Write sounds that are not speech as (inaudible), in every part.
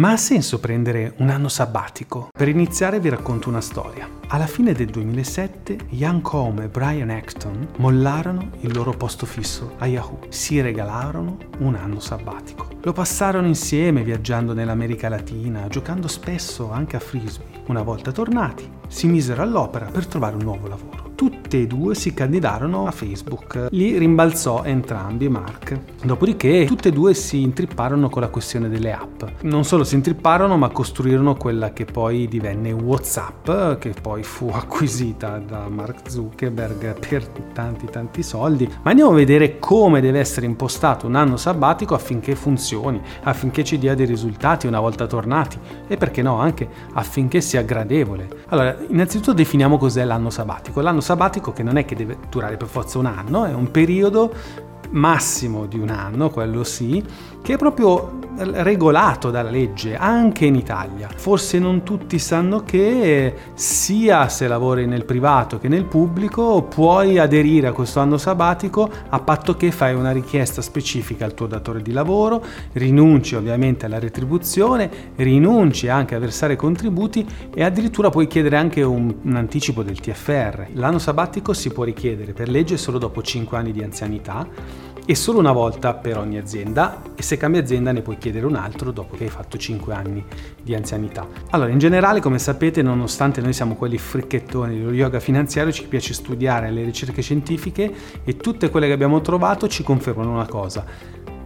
Ma ha senso prendere un anno sabbatico? Per iniziare vi racconto una storia. Alla fine del 2007 Ian Combe e Brian Acton mollarono il loro posto fisso a Yahoo. Si regalarono un anno sabbatico. Lo passarono insieme viaggiando nell'America Latina, giocando spesso anche a frisbee. Una volta tornati, si misero all'opera per trovare un nuovo lavoro tutte e due si candidarono a Facebook. Li rimbalzò entrambi Mark. Dopodiché tutte e due si intripparono con la questione delle app. Non solo si intripparono, ma costruirono quella che poi divenne WhatsApp, che poi fu (laughs) acquisita da Mark Zuckerberg per tanti tanti soldi. Ma andiamo a vedere come deve essere impostato un anno sabbatico affinché funzioni, affinché ci dia dei risultati una volta tornati e perché no anche affinché sia gradevole. Allora, innanzitutto definiamo cos'è l'anno sabbatico. L'anno sabbatico che non è che deve durare per forza un anno, è un periodo massimo di un anno, quello sì, che è proprio regolato dalla legge anche in Italia. Forse non tutti sanno che sia se lavori nel privato che nel pubblico puoi aderire a questo anno sabbatico a patto che fai una richiesta specifica al tuo datore di lavoro, rinunci ovviamente alla retribuzione, rinunci anche a versare contributi e addirittura puoi chiedere anche un, un anticipo del TFR. L'anno sabbatico si può richiedere per legge solo dopo 5 anni di anzianità e solo una volta per ogni azienda e se cambi azienda ne puoi chiedere un altro dopo che hai fatto 5 anni di anzianità. Allora, in generale, come sapete, nonostante noi siamo quelli fricchettoni dello yoga finanziario, ci piace studiare le ricerche scientifiche e tutte quelle che abbiamo trovato ci confermano una cosa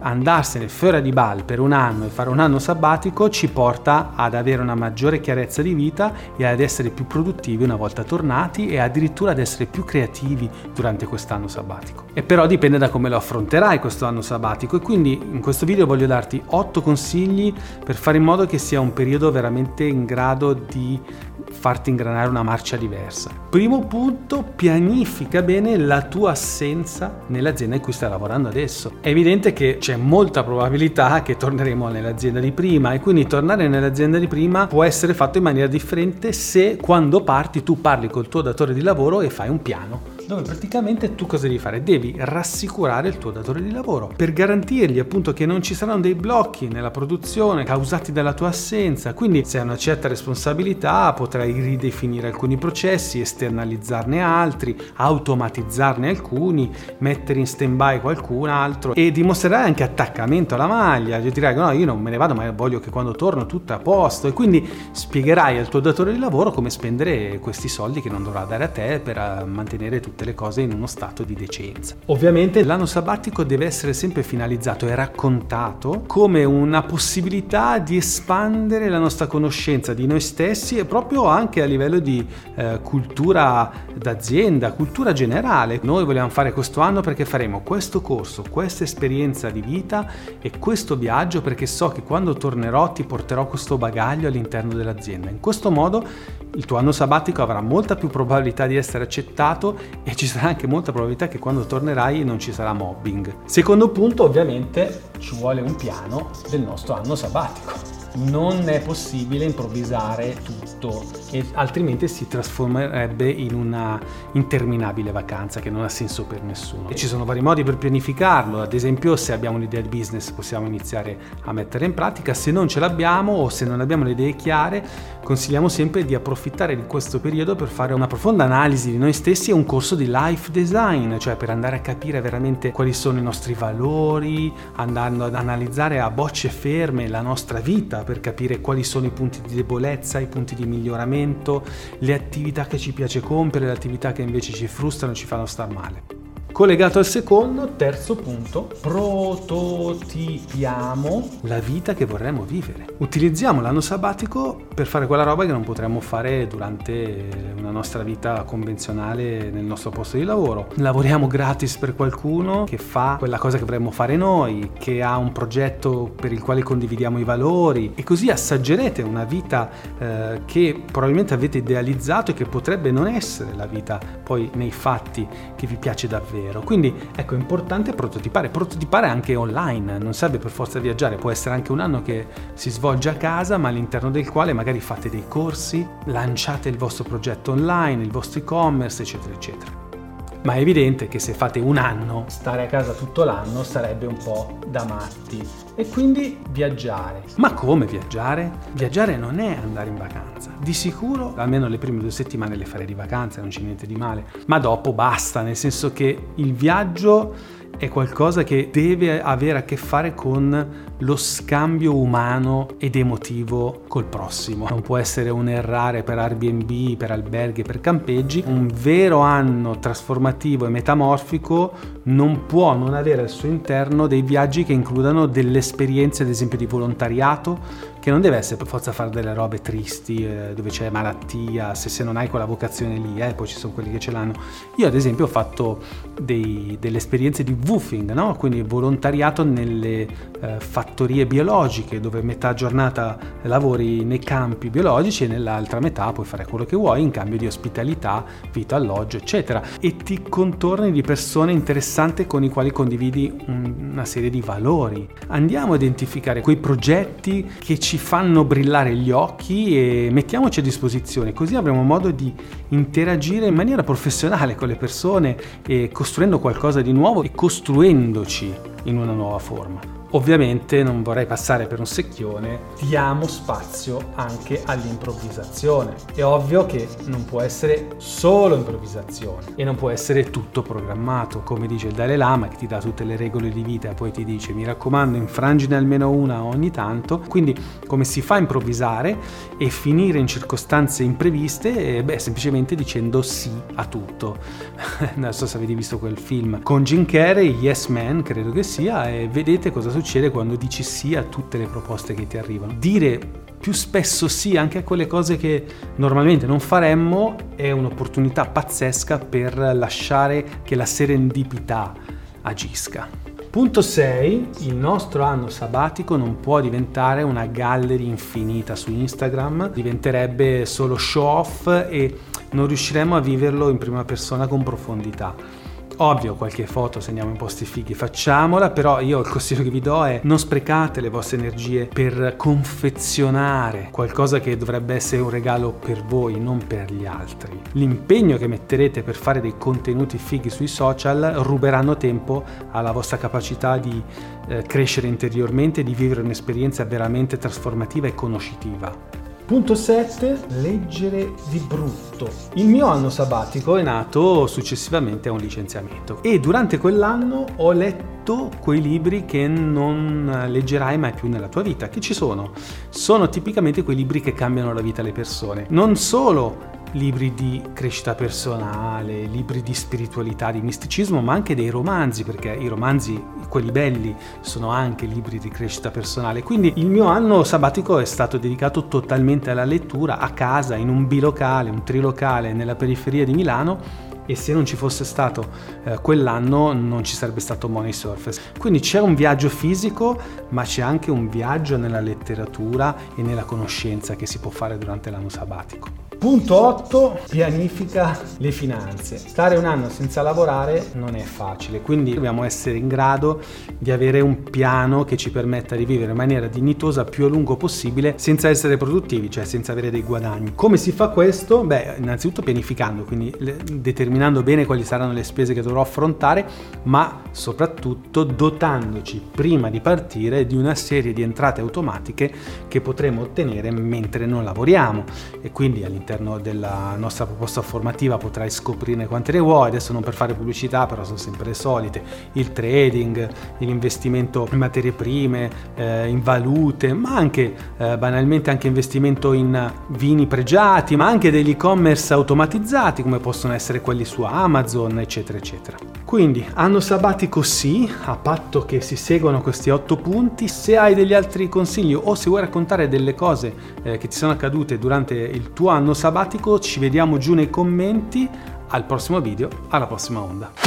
andarsene fuori di bal per un anno e fare un anno sabbatico ci porta ad avere una maggiore chiarezza di vita e ad essere più produttivi una volta tornati e addirittura ad essere più creativi durante quest'anno sabbatico. E però dipende da come lo affronterai questo anno sabbatico e quindi in questo video voglio darti 8 consigli per fare in modo che sia un periodo veramente in grado di farti ingranare una marcia diversa. Primo punto, pianifica bene la tua assenza nell'azienda in cui stai lavorando adesso. È evidente che c'è molta probabilità che torneremo nell'azienda di prima e quindi tornare nell'azienda di prima può essere fatto in maniera differente se quando parti tu parli col tuo datore di lavoro e fai un piano dove praticamente tu cosa devi fare? Devi rassicurare il tuo datore di lavoro per garantirgli appunto che non ci saranno dei blocchi nella produzione causati dalla tua assenza. Quindi se hai una certa responsabilità potrai ridefinire alcuni processi, esternalizzarne altri, automatizzarne alcuni, mettere in stand by qualcun altro e dimostrerai anche attaccamento alla maglia. Gli dirai no, io non me ne vado, ma voglio che quando torno tutto a posto e quindi spiegherai al tuo datore di lavoro come spendere questi soldi che non dovrà dare a te per eh, mantenere tutto tutte le cose in uno stato di decenza. Ovviamente l'anno sabbatico deve essere sempre finalizzato e raccontato come una possibilità di espandere la nostra conoscenza di noi stessi e proprio anche a livello di eh, cultura d'azienda, cultura generale. Noi vogliamo fare questo anno perché faremo questo corso, questa esperienza di vita e questo viaggio perché so che quando tornerò ti porterò questo bagaglio all'interno dell'azienda. In questo modo il tuo anno sabbatico avrà molta più probabilità di essere accettato e ci sarà anche molta probabilità che quando tornerai non ci sarà mobbing. Secondo punto, ovviamente, ci vuole un piano del nostro anno sabbatico non è possibile improvvisare tutto e altrimenti si trasformerebbe in una interminabile vacanza che non ha senso per nessuno. E ci sono vari modi per pianificarlo, ad esempio se abbiamo un'idea di business possiamo iniziare a mettere in pratica, se non ce l'abbiamo o se non abbiamo le idee chiare consigliamo sempre di approfittare di questo periodo per fare una profonda analisi di noi stessi e un corso di life design, cioè per andare a capire veramente quali sono i nostri valori, andando ad analizzare a bocce ferme la nostra vita per capire quali sono i punti di debolezza, i punti di miglioramento, le attività che ci piace compiere, le attività che invece ci frustrano e ci fanno star male. Collegato al secondo, terzo punto, prototipiamo la vita che vorremmo vivere. Utilizziamo l'anno sabbatico per fare quella roba che non potremmo fare durante una nostra vita convenzionale nel nostro posto di lavoro. Lavoriamo gratis per qualcuno che fa quella cosa che vorremmo fare noi, che ha un progetto per il quale condividiamo i valori e così assaggerete una vita eh, che probabilmente avete idealizzato e che potrebbe non essere la vita poi nei fatti che vi piace davvero vero. Quindi ecco, è importante prototipare, prototipare anche online, non serve per forza viaggiare, può essere anche un anno che si svolge a casa, ma all'interno del quale magari fate dei corsi, lanciate il vostro progetto online, il vostro e-commerce, eccetera, eccetera. Ma è evidente che se fate un anno, stare a casa tutto l'anno sarebbe un po' da matti e quindi viaggiare. Ma come viaggiare? Viaggiare non è andare in vacanza. Di sicuro, almeno le prime due settimane le farei di vacanza, non c'è niente di male, ma dopo basta, nel senso che il viaggio è qualcosa che deve avere a che fare con lo scambio umano ed emotivo col prossimo. Non può essere un errare per Airbnb, per alberghi, per campeggi. Un vero anno trasformativo e metamorfico non può non avere al suo interno dei viaggi che includano delle esperienze, ad esempio, di volontariato, che non deve essere per forza fare delle robe tristi, eh, dove c'è malattia, se, se, non hai quella vocazione lì, eh, poi ci sono quelli che ce l'hanno. Io ad esempio ho fatto dei, delle esperienze di woofing, no? quindi volontariato nelle eh, fattorie biologiche, dove metà giornata lavori nei campi biologici e nell'altra metà puoi fare quello che vuoi in cambio di ospitalità, vita, alloggio, eccetera. E ti contorni di persone interessanti con i quali condividi una serie di valori. Andiamo a identificare quei progetti che ci fanno brillare gli occhi e mettiamoci a disposizione, così avremo modo di interagire in maniera professionale con le persone costruendo qualcosa di nuovo e costruendoci in una nuova forma. Ovviamente non vorrei passare per un secchione, diamo spazio anche all'improvvisazione. È ovvio che non può essere solo improvvisazione e non può essere tutto programmato, come dice il Dalai Lama che ti dà tutte le regole di vita e poi ti dice mi raccomando infrangine almeno una ogni tanto. Quindi come si fa a improvvisare e finire in circostanze impreviste? Beh, semplicemente dicendo sì a tutto. (laughs) non so se avete visto quel film con Jim Carrey, Yes Man credo che sia, e vedete cosa succede succede quando dici sì a tutte le proposte che ti arrivano. Dire più spesso sì anche a quelle cose che normalmente non faremmo è un'opportunità pazzesca per lasciare che la serendipità agisca. Punto 6. Il nostro anno sabbatico non può diventare una gallery infinita su Instagram, diventerebbe solo show off e non riusciremo a viverlo in prima persona con profondità. Ovvio, qualche foto se andiamo in posti fighi facciamola, però io il consiglio che vi do è non sprecate le vostre energie per confezionare qualcosa che dovrebbe essere un regalo per voi, non per gli altri. L'impegno che metterete per fare dei contenuti fighi sui social ruberanno tempo alla vostra capacità di eh, crescere interiormente di vivere un'esperienza veramente trasformativa e conoscitiva. Punto 7. Leggere di brutto. Il mio anno sabbatico è nato successivamente a un licenziamento e durante quell'anno ho letto quei libri che non leggerai mai più nella tua vita. Che ci sono? Sono tipicamente quei libri che cambiano la vita alle persone. Non solo libri di crescita personale, libri di spiritualità, di misticismo, ma anche dei romanzi, perché i romanzi, quelli belli, sono anche libri di crescita personale. Quindi il mio anno sabbatico è stato dedicato totalmente alla lettura a casa, in un bilocale, un trilocale nella periferia di Milano e se non ci fosse stato eh, quell'anno non ci sarebbe stato Money Surface. Quindi c'è un viaggio fisico, ma c'è anche un viaggio nella letteratura e nella conoscenza che si può fare durante l'anno sabbatico. Punto 8. Pianifica le finanze. Stare un anno senza lavorare non è facile, quindi dobbiamo essere in grado di avere un piano che ci permetta di vivere in maniera dignitosa più a lungo possibile senza essere produttivi, cioè senza avere dei guadagni. Come si fa questo? Beh, innanzitutto pianificando, quindi determinando bene quali saranno le spese che dovrò affrontare, ma soprattutto dotandoci prima di partire di una serie di entrate automatiche che potremo ottenere mentre non lavoriamo e quindi all'interno all'interno della nostra proposta formativa potrai scoprirne quante ne vuoi, adesso non per fare pubblicità, però sono sempre le solite, il trading, l'investimento in materie prime, eh, in valute, ma anche eh, banalmente anche investimento in vini pregiati, ma anche degli e-commerce automatizzati come possono essere quelli su Amazon, eccetera, eccetera. Quindi anno sabbatico sì, a patto che si seguano questi otto punti. Se hai degli altri consigli o se vuoi raccontare delle cose eh, che ti sono accadute durante il tuo anno sabbatico, ci vediamo giù nei commenti. Al prossimo video, alla prossima onda.